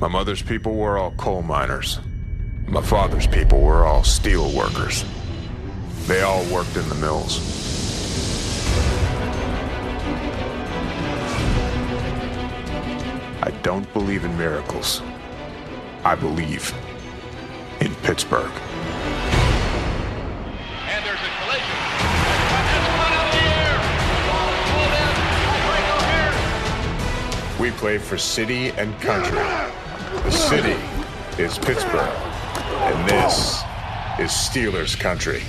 My mother's people were all coal miners. My father's people were all steel workers. They all worked in the mills. I don't believe in miracles. I believe in Pittsburgh. And there's a collision. That's one out of the air. The ball is pulled in. Right over here. We play for city and country. The city is Pittsburgh, and this is Steelers country.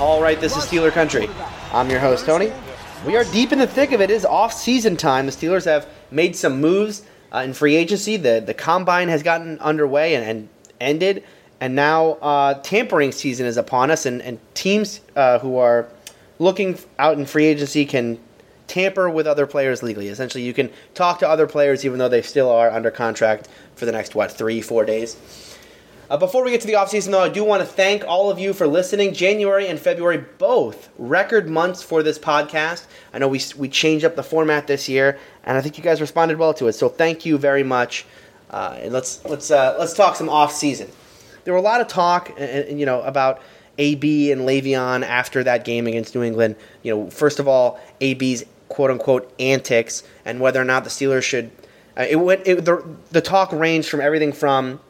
All right, this is Steeler Country. I'm your host, Tony. We are deep in the thick of it. It is off-season time. The Steelers have made some moves uh, in free agency. The the combine has gotten underway and, and ended, and now uh, tampering season is upon us. And, and teams uh, who are looking out in free agency can tamper with other players legally. Essentially, you can talk to other players even though they still are under contract for the next what three, four days. Uh, before we get to the offseason, though, I do want to thank all of you for listening. January and February, both record months for this podcast. I know we, we changed up the format this year, and I think you guys responded well to it. So thank you very much. Uh, and let's let's uh, let's talk some offseason. There were a lot of talk, and, you know, about AB and Le'Veon after that game against New England. You know, first of all, AB's quote unquote antics, and whether or not the Steelers should. Uh, it went. It, the, the talk ranged from everything from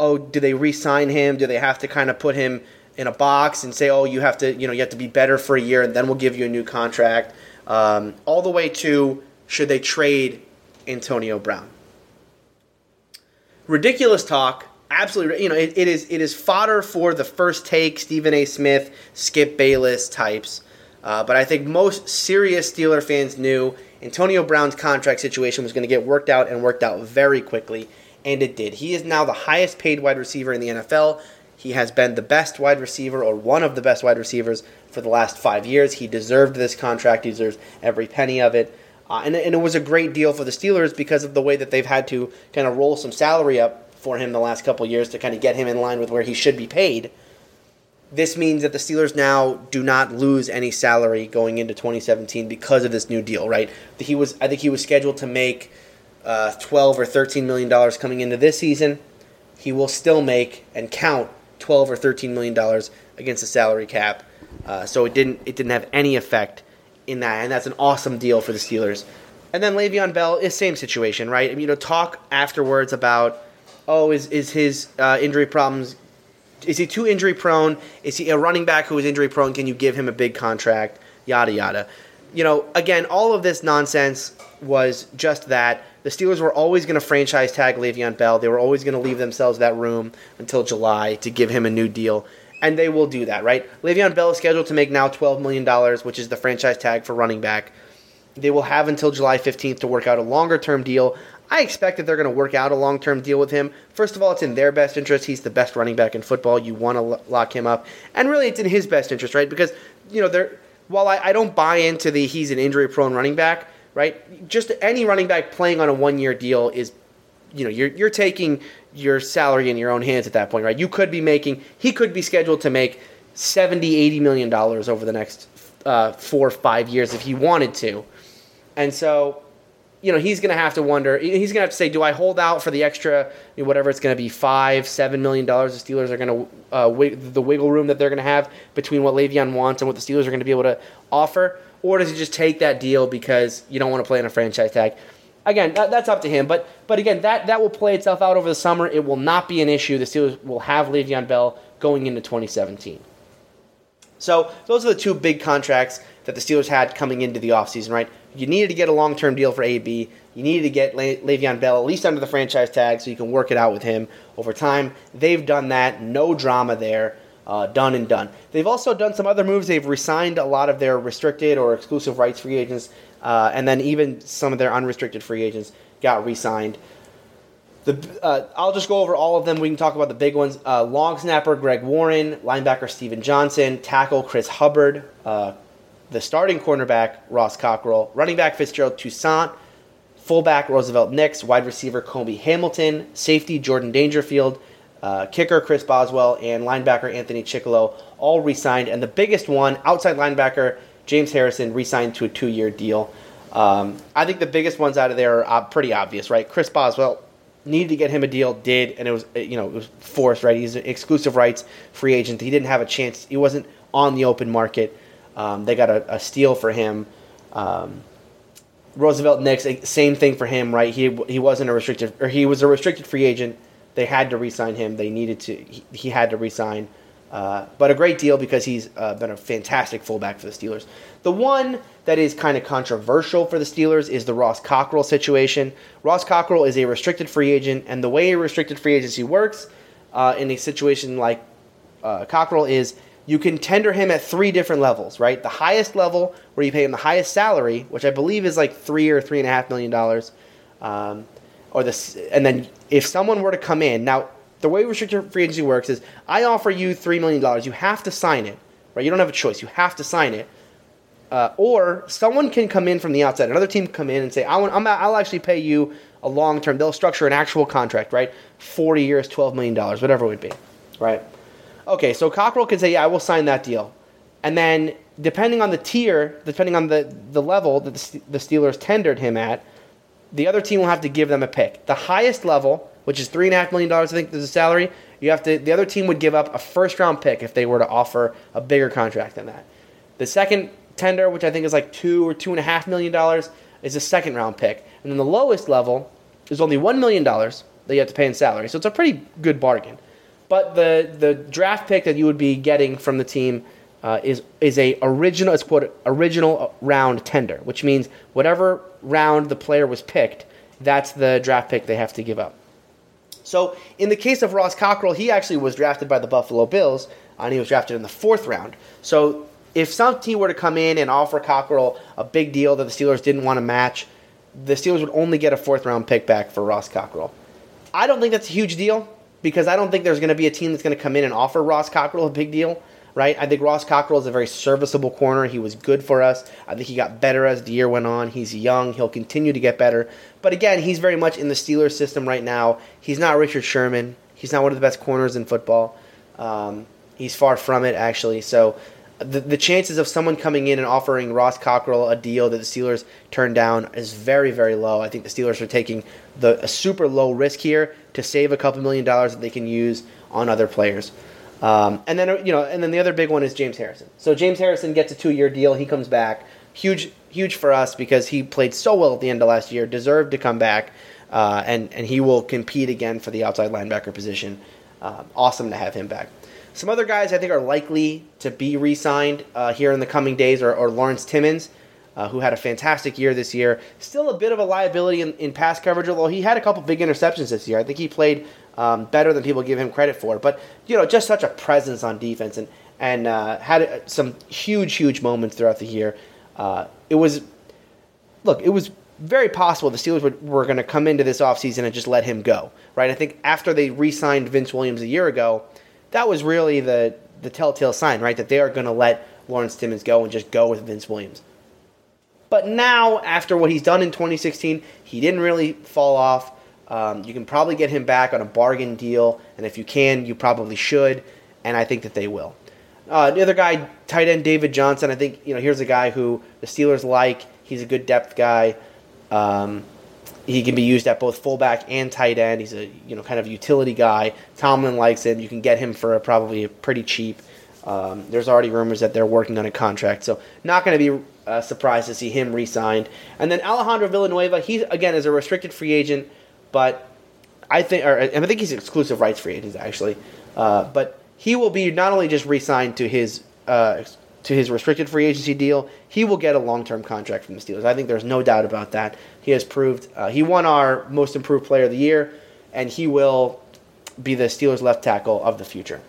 oh, do they re-sign him? Do they have to kind of put him in a box and say, oh, you have to, you know, you have to be better for a year, and then we'll give you a new contract? Um, all the way to should they trade Antonio Brown? Ridiculous talk. Absolutely, you know, it, it is it is fodder for the first take Stephen A. Smith, Skip Bayless types. Uh, but I think most serious Steeler fans knew Antonio Brown's contract situation was going to get worked out and worked out very quickly and it did. He is now the highest paid wide receiver in the NFL. He has been the best wide receiver or one of the best wide receivers for the last five years. He deserved this contract, he deserves every penny of it. Uh, and, and it was a great deal for the Steelers because of the way that they've had to kind of roll some salary up for him the last couple years to kind of get him in line with where he should be paid. This means that the Steelers now do not lose any salary going into 2017 because of this new deal, right? He was, I think, he was scheduled to make uh, 12 or 13 million dollars coming into this season, he will still make and count 12 or 13 million dollars against the salary cap. Uh, so it didn't it didn't have any effect in that, and that's an awesome deal for the Steelers. And then Le'Veon Bell is same situation, right? I mean, you know, talk afterwards about oh, is is his uh, injury problems? Is he too injury prone? Is he a running back who is injury prone? Can you give him a big contract? Yada yada. You know, again, all of this nonsense was just that the Steelers were always going to franchise tag Le'Veon Bell. They were always going to leave themselves that room until July to give him a new deal. And they will do that, right? Le'Veon Bell is scheduled to make now $12 million, which is the franchise tag for running back. They will have until July 15th to work out a longer term deal. I expect that they're going to work out a long term deal with him. First of all, it's in their best interest. He's the best running back in football. You want to lock him up. And really, it's in his best interest, right? Because, you know, they're, while I, I don't buy into the he's an injury prone running back, right? Just any running back playing on a one year deal is, you know, you're, you're taking your salary in your own hands at that point, right? You could be making, he could be scheduled to make 70, 80 million dollars over the next uh, four or five years if he wanted to. And so, you know, he's going to have to wonder, he's going to have to say, do I hold out for the extra, you know, whatever it's going to be, five, seven million dollars the Steelers are going to, uh, wig- the wiggle room that they're going to have between what Le'Veon wants and what the Steelers are going to be able to offer? or does he just take that deal because you don't want to play in a franchise tag? Again, that, that's up to him. But but again, that, that will play itself out over the summer. It will not be an issue. The Steelers will have Le'Veon Bell going into 2017. So those are the two big contracts that the Steelers had coming into the offseason, right? You needed to get a long term deal for AB. You needed to get Le- Le'Veon Bell at least under the franchise tag so you can work it out with him over time. They've done that. No drama there uh, done and done. They've also done some other moves. They've resigned a lot of their restricted or exclusive rights free agents, uh, and then even some of their unrestricted free agents got re-signed. The, uh, I'll just go over all of them. We can talk about the big ones. Uh, long snapper Greg Warren, linebacker Steven Johnson, tackle Chris Hubbard, uh, the starting cornerback Ross Cockrell, running back Fitzgerald Toussaint, fullback Roosevelt Nix, wide receiver Cobi Hamilton, safety Jordan Dangerfield, uh, kicker Chris Boswell and linebacker Anthony Chickillo all re-signed, and the biggest one, outside linebacker James Harrison re-signed to a two-year deal. Um, I think the biggest ones out of there are uh, pretty obvious, right? Chris Boswell needed to get him a deal, did, and it was you know it was forced, right? He's an exclusive rights free agent. He didn't have a chance. He wasn't on the open market. Um, they got a, a, steal for him. Um, Roosevelt Nix, same thing for him, right? He he wasn't a restricted or he was a restricted free agent. They had to re-sign him. They needed to. He, he had to re-sign. Uh, but a great deal because he's uh, been a fantastic fullback for the Steelers. The one that is kind of controversial for the Steelers is the Ross Cockrell situation. Ross Cockrell is a restricted free agent, and the way a restricted free agency works uh, in a situation like uh, Cockrell is you can tender him at three different levels, right? The highest level, where you pay him the highest salary, which I believe is like three or three and a half million dollars, um, or the, and then if someone were to come in now the way restricted free agency works is I offer you $3 million. You have to sign it, right? You don't have a choice. You have to sign it. Uh, or someone can come in from the outside. Another team come in and say, I want, I'm, I'll actually pay you a long term. They'll structure an actual contract, right? 40 years, $12 million, whatever it would be, right? Okay, so Cockrell can say, yeah, I will sign that deal. And then, depending on the tier, depending on the, the level that the, the Steelers tendered him at, the other team will have to give them a pick. The highest level which is three and a half million dollars. I think is the salary. You have to. The other team would give up a first round pick if they were to offer a bigger contract than that. The second tender, which I think is like two or two and a half million dollars, is a second round pick, and then the lowest level is only one million dollars that you have to pay in salary. So it's a pretty good bargain. But the the draft pick that you would be getting from the team uh, is is a original. It's quote original round tender, which means whatever round the player was picked, that's the draft pick they have to give up. So in the case of Ross Cockrell, he actually was drafted by the Buffalo Bills, and he was drafted in the fourth round. So if some team were to come in and offer Cockrell a big deal that the Steelers didn't want to match, the Steelers would only get a fourth round pick back for Ross Cockrell. I don't think that's a huge deal because I don't think there's going to be a team that's going to come in and offer Ross Cockrell a big deal right? I think Ross Cockrell is a very serviceable corner. He was good for us. I think he got better as the year went on. He's young. He'll continue to get better. But again, he's very much in the Steelers system right now. He's not Richard Sherman. He's not one of the best corners in football. Um, he's far from it, actually. So the, the chances of someone coming in and offering Ross Cockrell a deal that the Steelers turned down is very, very low. I think the Steelers are taking the a super low risk here to save a couple million dollars that they can use on other players. Um, and then you know, and then the other big one is James Harrison. So James Harrison gets a two-year deal. He comes back, huge, huge for us because he played so well at the end of last year. Deserved to come back, uh, and and he will compete again for the outside linebacker position. Uh, awesome to have him back. Some other guys I think are likely to be re-signed uh, here in the coming days are, are Lawrence Timmons. Uh, who had a fantastic year this year. Still a bit of a liability in, in, pass coverage, although he had a couple big interceptions this year. I think he played um, better than people give him credit for. But you know, just such a presence on defense and and uh, had some huge, huge moments throughout the year. Uh, it was look, it was very possible the Steelers were, were going to come into this offseason and just let him go, right? I think after they re-signed Vince Williams a year ago, that was really the the telltale sign, right, that they are going to let Lawrence Timmons go and just go with Vince Williams. But now, after what he's done in 2016, he didn't really fall off. Um, you can probably get him back on a bargain deal, and if you can, you probably should, and I think that they will. Uh, the other guy, tight end David Johnson, I think you know here's a guy who the Steelers like. He's a good depth guy. Um, he can be used at both fullback and tight end. He's a you know kind of utility guy. Tomlin likes him. You can get him for probably pretty cheap. Um, there's already rumors that they're working on a contract, so not going to be uh, surprised to see him re-signed. And then Alejandro Villanueva, he again is a restricted free agent but I think, or I think he's exclusive rights free agent actually. Uh, but he will be not only just re-signed to his uh, to his restricted free agency deal, he will get a long-term contract from the Steelers. I think there's no doubt about that. He has proved uh, he won our most improved player of the year, and he will be the Steelers left tackle of the future.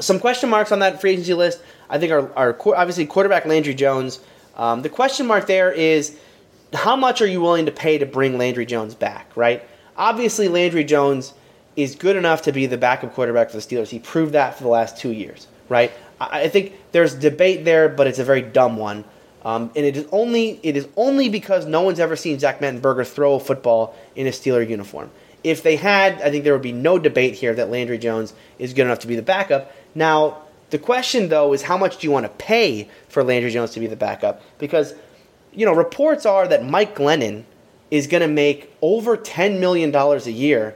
Some question marks on that free agency list. I think are, are obviously quarterback Landry Jones. Um, the question mark there is how much are you willing to pay to bring Landry Jones back, right? Obviously, Landry Jones is good enough to be the backup quarterback for the Steelers. He proved that for the last two years, right? I think there's debate there, but it's a very dumb one. Um, and it is only it is only because no one's ever seen Zach Mettenberger throw a football in a Steeler uniform. If they had, I think there would be no debate here that Landry Jones is good enough to be the backup. Now, The question, though, is how much do you want to pay for Landry Jones to be the backup? Because, you know, reports are that Mike Glennon is going to make over $10 million a year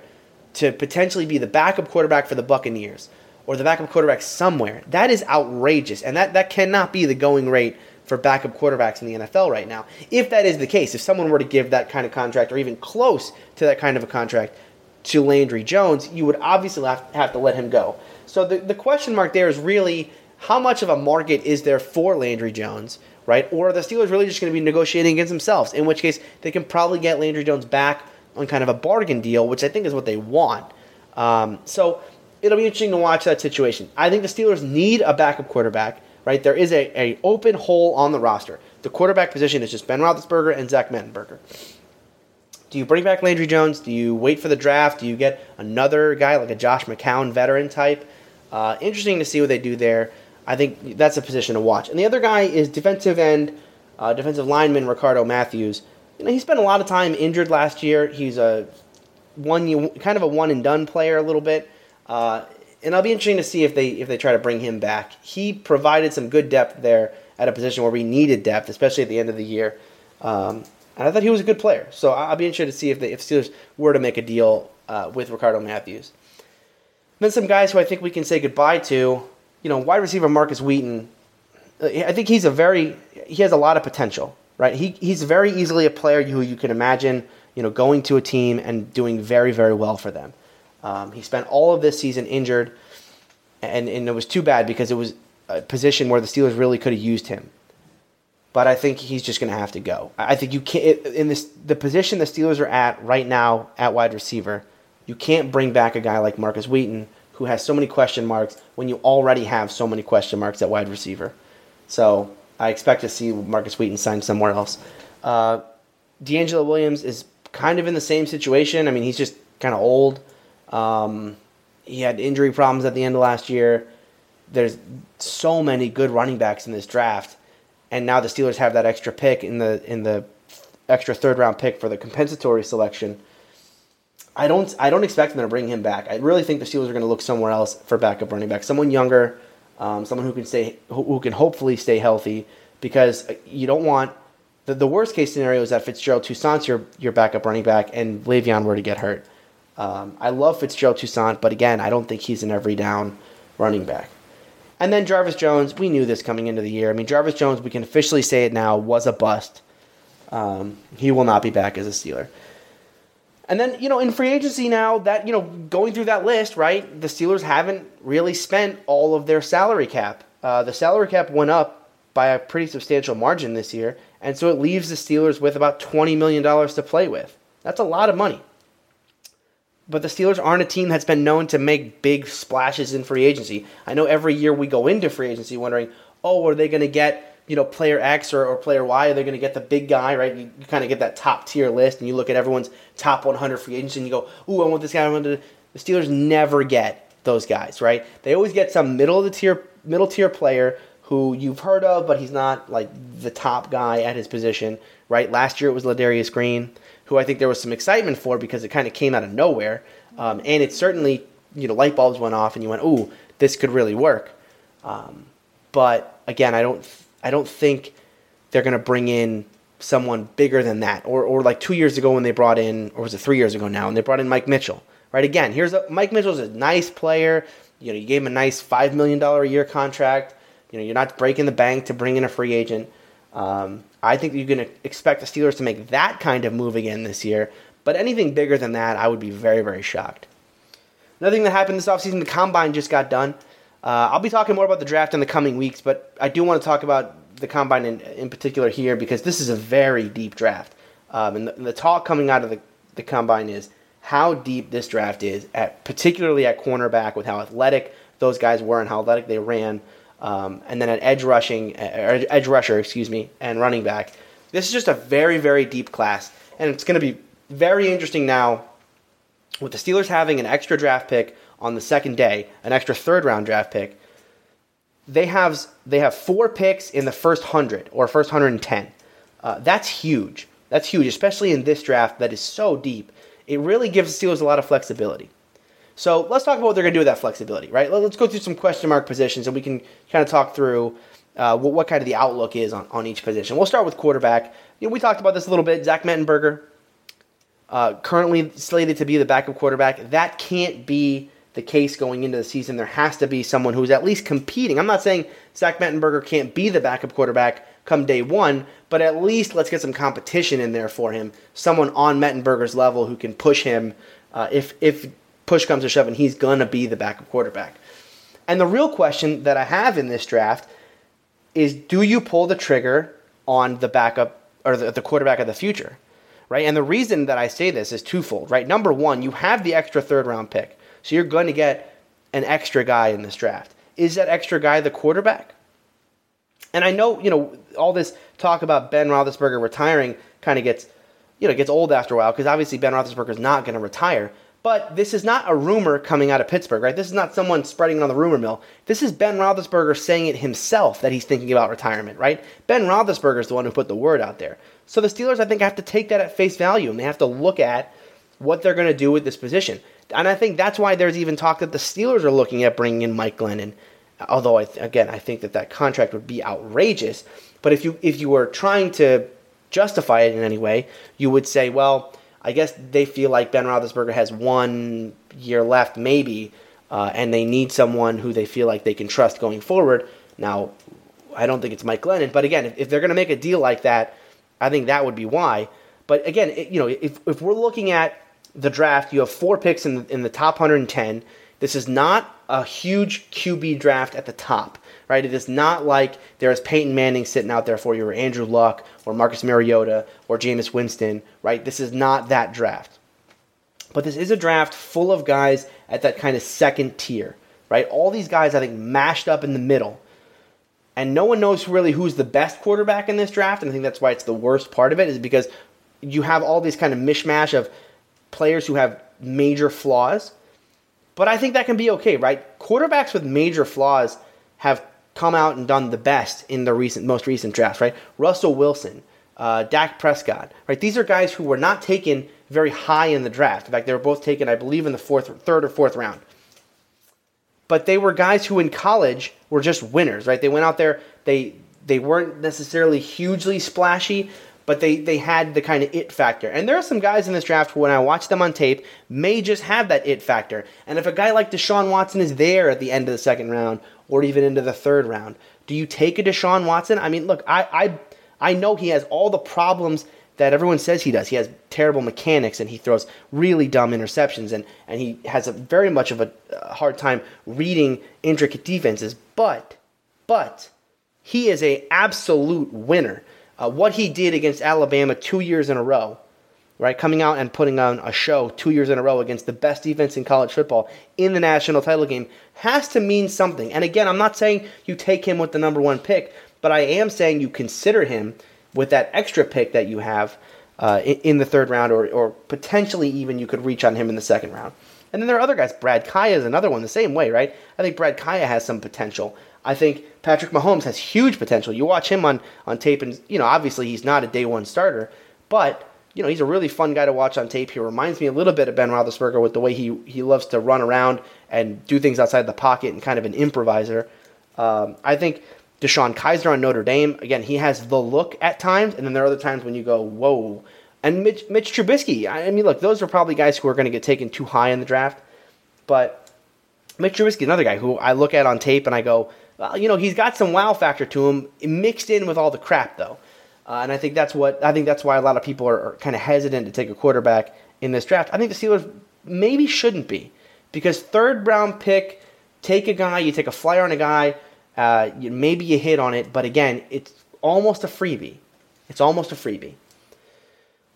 to potentially be the backup quarterback for the Buccaneers or the backup quarterback somewhere. That is outrageous. And that, that cannot be the going rate for backup quarterbacks in the NFL right now. If that is the case, if someone were to give that kind of contract or even close to that kind of a contract to Landry Jones, you would obviously have, to let him go. So the, the question mark there is really how much of a market is there for Landry Jones, right? Or are the Steelers really just going to be negotiating against themselves? In which case, they can probably get Landry Jones back on kind of a bargain deal, which I think is what they want. Um, so it'll be interesting to watch that situation. I think the Steelers need a backup quarterback, right? There is a, a open hole on the roster. The quarterback position is just Ben Roethlisberger and Zach Mettenberger. Do you bring back Landry Jones? Do you wait for the draft? Do you get another guy like a Josh McCown veteran type? Uh, interesting to see what they do there. I think that's a position to watch. And the other guy is defensive end, uh, defensive lineman Ricardo Matthews. You know, he spent a lot of time injured last year. He's a one kind of a one and done player a little bit. Uh, and I'll be interesting to see if they if they try to bring him back. He provided some good depth there at a position where we needed depth, especially at the end of the year. Um, and I thought he was a good player. So I'll be interested to see if the if Steelers were to make a deal uh, with Ricardo Matthews. Then some guys who I think we can say goodbye to. You know, wide receiver Markus Wheaton. I think he's a very he has a lot of potential, right? He he's very easily a player who you can imagine, you know, going to a team and doing very very well for them. Um, he spent all of this season injured, and and it was too bad because it was a position where the Steelers really could have used him but I think he's just going to have to go. I think you can't in this the position the Steelers are at right now at wide receiver. You can't bring back a guy like Markus Wheaton who has so many question marks when you already have so many question marks at wide receiver. So I expect to see Markus Wheaton signed somewhere else. Uh, DeAngelo Williams is kind of in the same situation. I mean, he's just kind of old. Um, he had injury problems at the end of last year. There's so many good running backs in this draft and now the Steelers have that extra pick in the in the extra third round pick for the compensatory selection. I don't I don't expect them to bring him back. I really think the Steelers are going to look somewhere else for backup running back, someone younger, um, someone who can stay who, who, can hopefully stay healthy because you don't want the, the worst case scenario is that Fitzgerald Toussaint's your your backup running back and Le'Veon were to get hurt. Um, I love Fitzgerald Toussaint, but again, I don't think he's an every down running back. And then Jarvis Jones, we knew this coming into the year. I mean, Jarvis Jones, we can officially say it now, was a bust. Um, he will not be back as a Steeler. And then, you know, in free agency now, that, you know, going through that list, right, the Steelers haven't really spent all of their salary cap. Uh, the salary cap went up by a pretty substantial margin this year, and so it leaves the Steelers with about $20 million to play with. That's a lot of money. But the Steelers aren't a team that's been known to make big splashes in free agency. I know every year we go into free agency wondering, oh, are they going to get you know player X or, or player Y? Are they going to get the big guy? Right? You, you kind of get that top tier list, and you look at everyone's top 100 free agents, and you go, ooh, I want this guy. I want to. The Steelers never get those guys, right? They always get some middle of the tier middle tier player who you've heard of, but he's not like the top guy at his position, right? Last year it was Ladarius Green who I think there was some excitement for because it kind of came out of nowhere. Um, and it certainly, you know, light bulbs went off and you went, ooh, this could really work. Um, but again, I don't, I don't think they're going to bring in someone bigger than that. Or, or like two years ago when they brought in, or was it three years ago now, and they brought in Mike Mitchell. Right again, here's a, Mike Mitchell's a nice player. You know, you gave him a nice five million dollar a year contract. You know, you're not breaking the bank to bring in a free agent. Um, I think you're going to expect the Steelers to make that kind of move again this year. But anything bigger than that, I would be very, very shocked. Another thing that happened this offseason, the combine just got done. Uh, I'll be talking more about the draft in the coming weeks, but I do want to talk about the combine in, in particular here because this is a very deep draft. Um, and, the, the, talk coming out of the, the combine is how deep this draft is, at particularly at cornerback, with how athletic those guys were and how athletic they ran. Um, and then an edge rushing, uh, edge rusher, excuse me, and running back. This is just a very, very deep class, and it's going to be very interesting now with the Steelers having an extra draft pick on the second day, an extra third round draft pick. They have they have four picks in the first hundred or first hundred and ten. Uh, that's huge. That's huge, especially in this draft that is so deep. It really gives the Steelers a lot of flexibility. So let's talk about what they're going to do with that flexibility, right? Let's go through some question mark positions and we can kind of talk through uh, what, what, kind of the outlook is on, on each position. We'll start with quarterback. You know, we talked about this a little bit. Zach Mettenberger, uh, currently slated to be the backup quarterback. That can't be the case going into the season. There has to be someone who's at least competing. I'm not saying Zach Mettenberger can't be the backup quarterback come day one, but at least let's get some competition in there for him. Someone on Mettenberger's level who can push him uh, if if push comes to shove and he's gonna be the backup quarterback. And the real question that I have in this draft is: Do you pull the trigger on the backup or the, the quarterback of the future? Right, and the reason that I say this is twofold. Right, number one, you have the extra third round pick. So you're going to get an extra guy in this draft. Is that extra guy the quarterback? And I know, you know, all this talk about Ben Roethlisberger retiring kind of gets, you know, gets old after a while because obviously Ben Roethlisberger is not going to retire. But this is not a rumor coming out of Pittsburgh, right? This is not someone spreading it on the rumor mill. This is Ben Roethlisberger saying it himself that he's thinking about retirement, right? Ben Roethlisberger is the one who put the word out there. So the Steelers, I think, have to take that at face value and they have to look at what they're going to do with this position. And I think that's why there's even talk that the Steelers are looking at bringing in Mike Glennon. Although, I th- again, I think that that contract would be outrageous. But if you if you were trying to justify it in any way, you would say, well, I guess they feel like Ben Roethlisberger has one year left, maybe, uh, and they need someone who they feel like they can trust going forward. Now, I don't think it's Mike Glennon, but again, if, if they're going to make a deal like that, I think that would be why. But again, it, you know, if if we're looking at the draft, you have four picks in the, in the top 110. This is not a huge QB draft at the top, right? It is not like there's Peyton Manning sitting out there for you, or Andrew Luck, or Marcus Mariota, or Jameis Winston, right? This is not that draft. But this is a draft full of guys at that kind of second tier, right? All these guys, I think, mashed up in the middle. And no one knows really who's the best quarterback in this draft. And I think that's why it's the worst part of it, is because you have all these kind of mishmash of players who have major flaws. But I think that can be okay, right? Quarterbacks with major flaws have come out and done the best in the recent, most recent drafts, right? Russell Wilson, uh, Dak Prescott, right? These are guys who were not taken very high in the draft. In fact, they were both taken, I believe, in the fourth, third or fourth round. But they were guys who in college were just winners, right? They went out there, they they weren't necessarily hugely splashy, but they, they had the kind of it factor. And there are some guys in this draft who, when I watch them on tape, may just have that it factor. And if a guy like Deshaun Watson is there at the end of the second round or even into the third round, do you take a Deshaun Watson? I mean, look, I, I, I know he has all the problems that everyone says he does. He has terrible mechanics and he throws really dumb interceptions and, and he has a very much of a, a hard time reading intricate defenses. But, but, he is a absolute winner uh, what he did against Alabama two years in a row, right? Coming out and putting on a show two years in a row against the best defense in college football in the national title game has to mean something. And again, I'm not saying you take him with the number one pick, but I am saying you consider him with that extra pick that you have uh, in, the third round, or, or potentially even you could reach on him in the second round. And then there are other guys. Brad Kaaya is another one the same way, right? I think Brad Kaaya has some potential. I think Patrick Mahomes has huge potential. You watch him on, on tape, and you know obviously he's not a day one starter, but you know he's a really fun guy to watch on tape. He reminds me a little bit of Ben Roethlisberger with the way he he loves to run around and do things outside the pocket and kind of an improviser. Um, I think DeShone Kizer on Notre Dame again he has the look at times, and then there are other times when you go whoa. And Mitch, Mitch Trubisky, I mean, look, those are probably guys who are going to get taken too high in the draft, but Mitch Trubisky, another guy who I look at on tape and I go, well, you know, he's got some wow factor to him, mixed in with all the crap though. Uh, and I think that's what I think that's why a lot of people are, are kind of hesitant to take a quarterback in this draft. I think the Steelers maybe shouldn't be because third round pick, take a guy, you take a flyer on a guy, uh, you, maybe you hit on it, but again, it's almost a freebie. It's almost a freebie.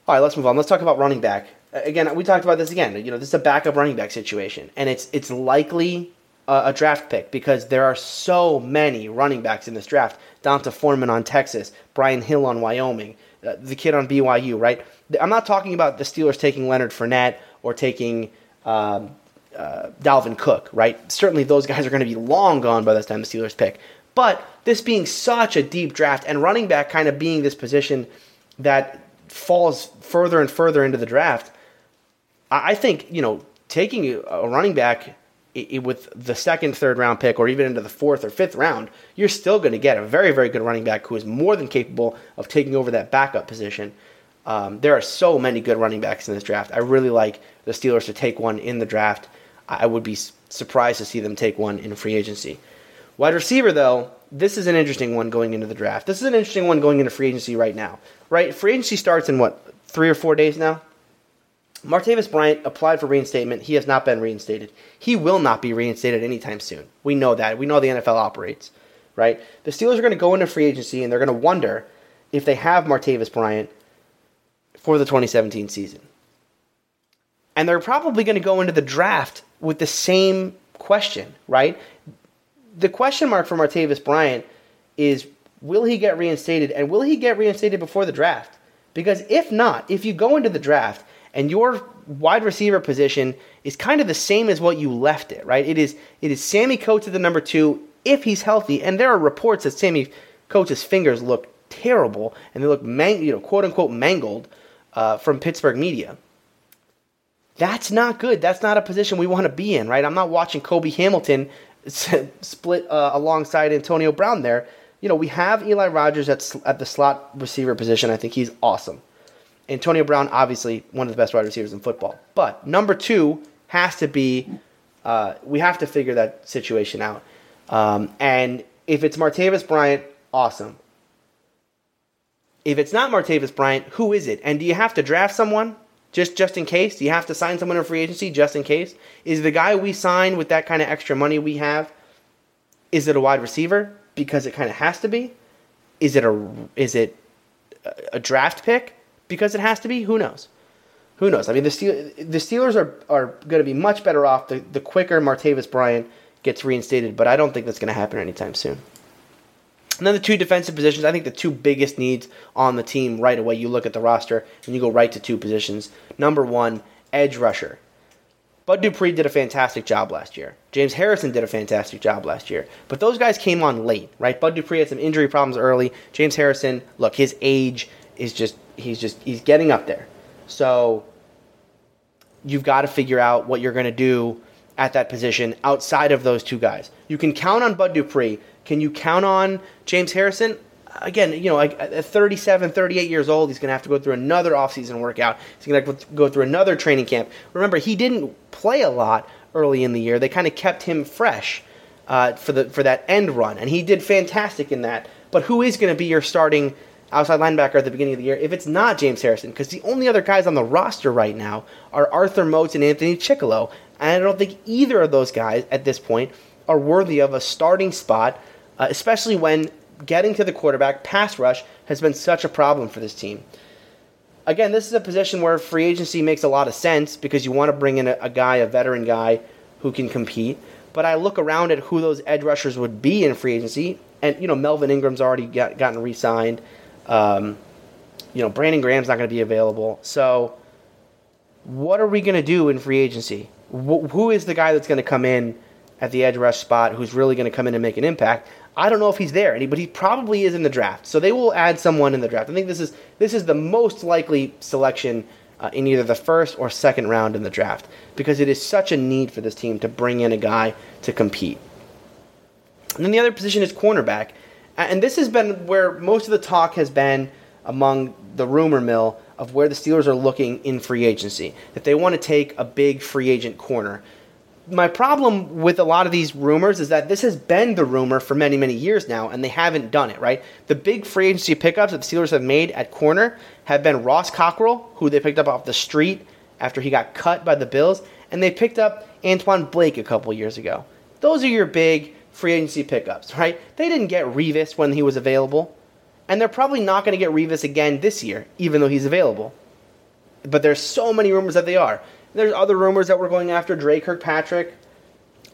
All right, let's move on. Let's talk about running back. Again, we talked about this again. You know, this is a backup running back situation, and it's it's likely a, draft pick because there are so many running backs in this draft. D'Onta Foreman on Texas, Brian Hill on Wyoming, uh, the kid on BYU, right? I'm not talking about the Steelers taking Leonard Fournette or taking um, uh, Dalvin Cook, right? Certainly those guys are going to be long gone by the time the Steelers pick. But this being such a deep draft and running back kind of being this position that falls further and further into the draft, I think, you know, taking a running back i- i- with the second, third round pick, or even into the fourth or fifth round, you're still going to get a very, very good running back who is more than capable of taking over that backup position. Um, there are so many good running backs in this draft. I really like the Steelers to take one in the draft. I would be surprised to see them take one in free agency. Wide receiver, though, this is an interesting one going into the draft. This is an interesting one going into free agency right now. Right? Free agency starts in what, three or four days now? Martavis Bryant applied for reinstatement. He has not been reinstated. He will not be reinstated anytime soon. We know that. We know the NFL operates, right? The Steelers are going to go into free agency and they're going to wonder if they have Martavis Bryant for the 2017 season. And they're probably going to go into the draft with the same question, right? The question mark for Martavis Bryant is will he get reinstated and will he get reinstated before the draft? Because if not, if you go into the draft and your wide receiver position is kind of the same as what you left it, right? It is it is Sammie Coates at the number two if he's healthy, and there are reports that Sammie Coates' fingers look terrible and they look you know, quote unquote mangled uh, from Pittsburgh media. That's not good. That's not a position we want to be in, right? I'm not watching Cobi Hamilton split uh, alongside Antonio Brown there. You know, we have Eli Rogers at, sl- at the slot receiver position. I think he's awesome. Antonio Brown, obviously one of the best wide receivers in football. But number two has to be, uh, we have to figure that situation out. Um, and if it's Martavis Bryant, awesome. If it's not Martavis Bryant, who is it? And do you have to draft someone just just in case? Do you have to sign someone in free agency just in case? Is the guy we sign with that kind of extra money we have? Is it a wide receiver because it kind of has to be? Is it a is it a- a draft pick because it has to be? Who knows? Who knows? I mean, the the Steelers are are going to be much better off the the quicker Martavis Bryant gets reinstated, but I don't think that's going to happen anytime soon. And then the two defensive positions, I think the two biggest needs on the team right away. You look at the roster and you go right to two positions. Number one, edge rusher. Bud Dupree did a fantastic job last year. James Harrison did a fantastic job last year. But those guys came on late, right? Bud Dupree had some injury problems early. James Harrison, look, his age is just he's just he's getting up there. So you've got to figure out what you're going to do at that position outside of those two guys. You can count on Bud Dupree. Can you count on James Harrison? Again, you know, like at 37, 38 years old, he's going to have to go through another offseason workout. He's going to go through another training camp. Remember, he didn't play a lot early in the year. They kind of kept him fresh uh, for the for that end run, and he did fantastic in that. But who is going to be your starting outside linebacker at the beginning of the year if it's not James Harrison? Because the only other guys on the roster right now are Arthur Moats and Anthony Chickillo, and I don't think either of those guys at this point are worthy of a starting spot, uh, especially when getting to the quarterback pass rush has been such a problem for this team. Again, this is a position where free agency makes a lot of sense because you want to bring in a, a guy, a veteran guy who can compete. But I look around at who those edge rushers would be in free agency, and you know Melvin Ingram's already got, gotten re-signed. Um, you know Brandon Graham's not going to be available. So, what are we going to do in free agency? Wh- who is the guy that's going to come in at the edge rush spot? Who's really going to come in and make an impact? I don't know if he's there, but he probably is in the draft. So they will add someone in the draft. I think this is this is the most likely selection uh, in either the first or second round in the draft because it is such a need for this team to bring in a guy to compete. And then the other position is cornerback. And this has been where most of the talk has been among the rumor mill of where the Steelers are looking in free agency, that they want to take a big free agent corner. My problem with a lot of these rumors is that this has been the rumor for many, many years now, and they haven't done it, right? The big free agency pickups that the Steelers have made at corner have been Ross Cockrell, who they picked up off the street after he got cut by the Bills, and they picked up Antwon Blake a couple years ago. Those are your big free agency pickups, right? They didn't get Revis when he was available, and they're probably not going to get Revis again this year, even though he's available. But there's so many rumors that they are. There's other rumors that we're going after Dre Kirkpatrick.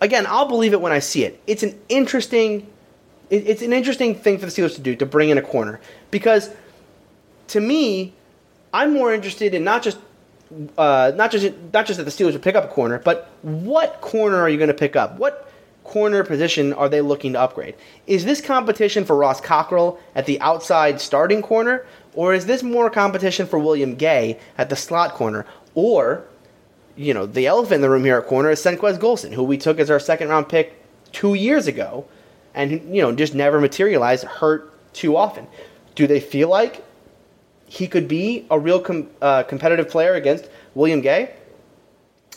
Again, I'll believe it when I see it. It's an interesting, it's an interesting thing for the Steelers to do to bring in a corner because, to me, I'm more interested in not just uh, not just not just that the Steelers would pick up a corner, but what corner are you going to pick up? What corner position are they looking to upgrade? Is this competition for Ross Cockrell at the outside starting corner, or is this more competition for William Gay at the slot corner? Or you know, the elephant in the room here at corner is Senquez Golson, who we took as our second round pick two years ago, and you know just never materialized, hurt too often. Do they feel like he could be a real com- uh, competitive player against William Gay,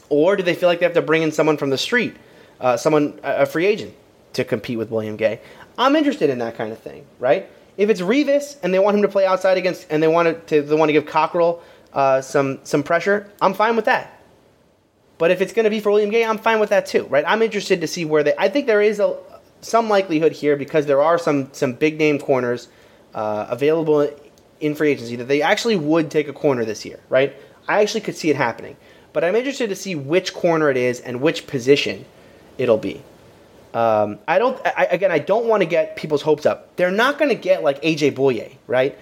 or do they feel like they have to bring in someone from the street, uh, someone a free agent to compete with William Gay? I'm interested in that kind of thing, right? If it's Revis and they want him to play outside against, and they want to, they want to give Cockrell uh, some some pressure, I'm fine with that. But if it's going to be for William Gay, I'm fine with that too, right? I'm interested to see where they. I think there is a some likelihood here because there are some some big name corners uh, available in free agency that they actually would take a corner this year, right? I actually could see it happening, but I'm interested to see which corner it is and which position it'll be. Um, I don't. I, again, I don't want to get people's hopes up. They're not going to get like AJ Bouye, right?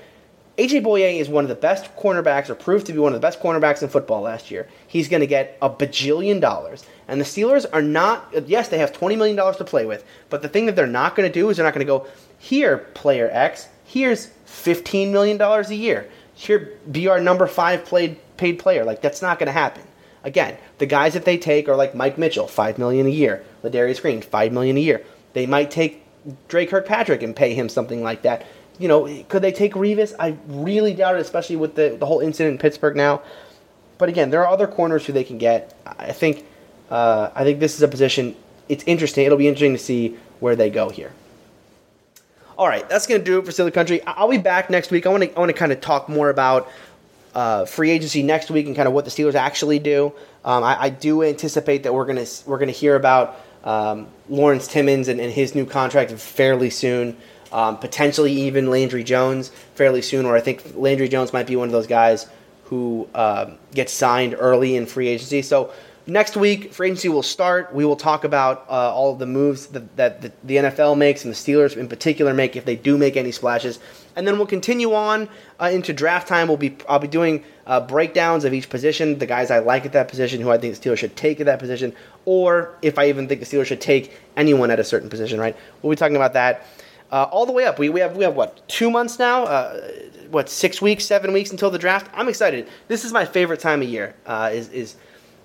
AJ Bouye is one of the best cornerbacks, or proved to be one of the best cornerbacks in football last year. He's going to get a bajillion dollars. And the Steelers are not, yes, they have $20 million to play with, but the thing that they're not going to do is they're not going to go, here, player X, here's $15 million a year. Here, be our number five played, paid player. Like, that's not going to happen. Again, the guys that they take are like Mike Mitchell, 5 million a year. Ladarius Green, 5 million a year. They might take Dre Kirkpatrick and pay him something like that you know, could they take Revis? I really doubt it, especially with the, the whole incident in Pittsburgh now. But again, there are other corners who they can get. I think uh, I think this is a position. It's interesting. It'll be interesting to see where they go here. All right, that's going to do it for Steeler Country. I'll be back next week. I want to I want to kind of talk more about uh, free agency next week and kind of what the Steelers actually do. Um, I, I, do anticipate that we're gonna we're gonna hear about um, Lawrence Timmons and, and, his new contract fairly soon um, potentially even Landry Jones fairly soon, or I think Landry Jones might be one of those guys who uh, gets signed early in free agency. So next week, free agency will start. We will talk about uh, all of the moves that, that the, the, NFL makes and the Steelers in particular make if they do make any splashes. And then we'll continue on uh, into draft time. We'll be I'll be doing uh, breakdowns of each position, the guys I like at that position, who I think the Steelers should take at that position, or if I even think the Steelers should take anyone at a certain position. Right? We'll be talking about that uh, all the way up. We, we have we have what two months now? Uh, what six weeks, seven weeks until the draft? I'm excited. This is my favorite time of year. Uh, is is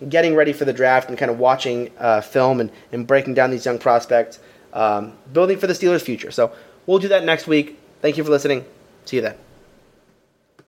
getting ready for the draft and kind of watching uh, film and, and breaking down these young prospects, um, building for the Steelers' future. So we'll do that next week. Thank you for listening. See you then.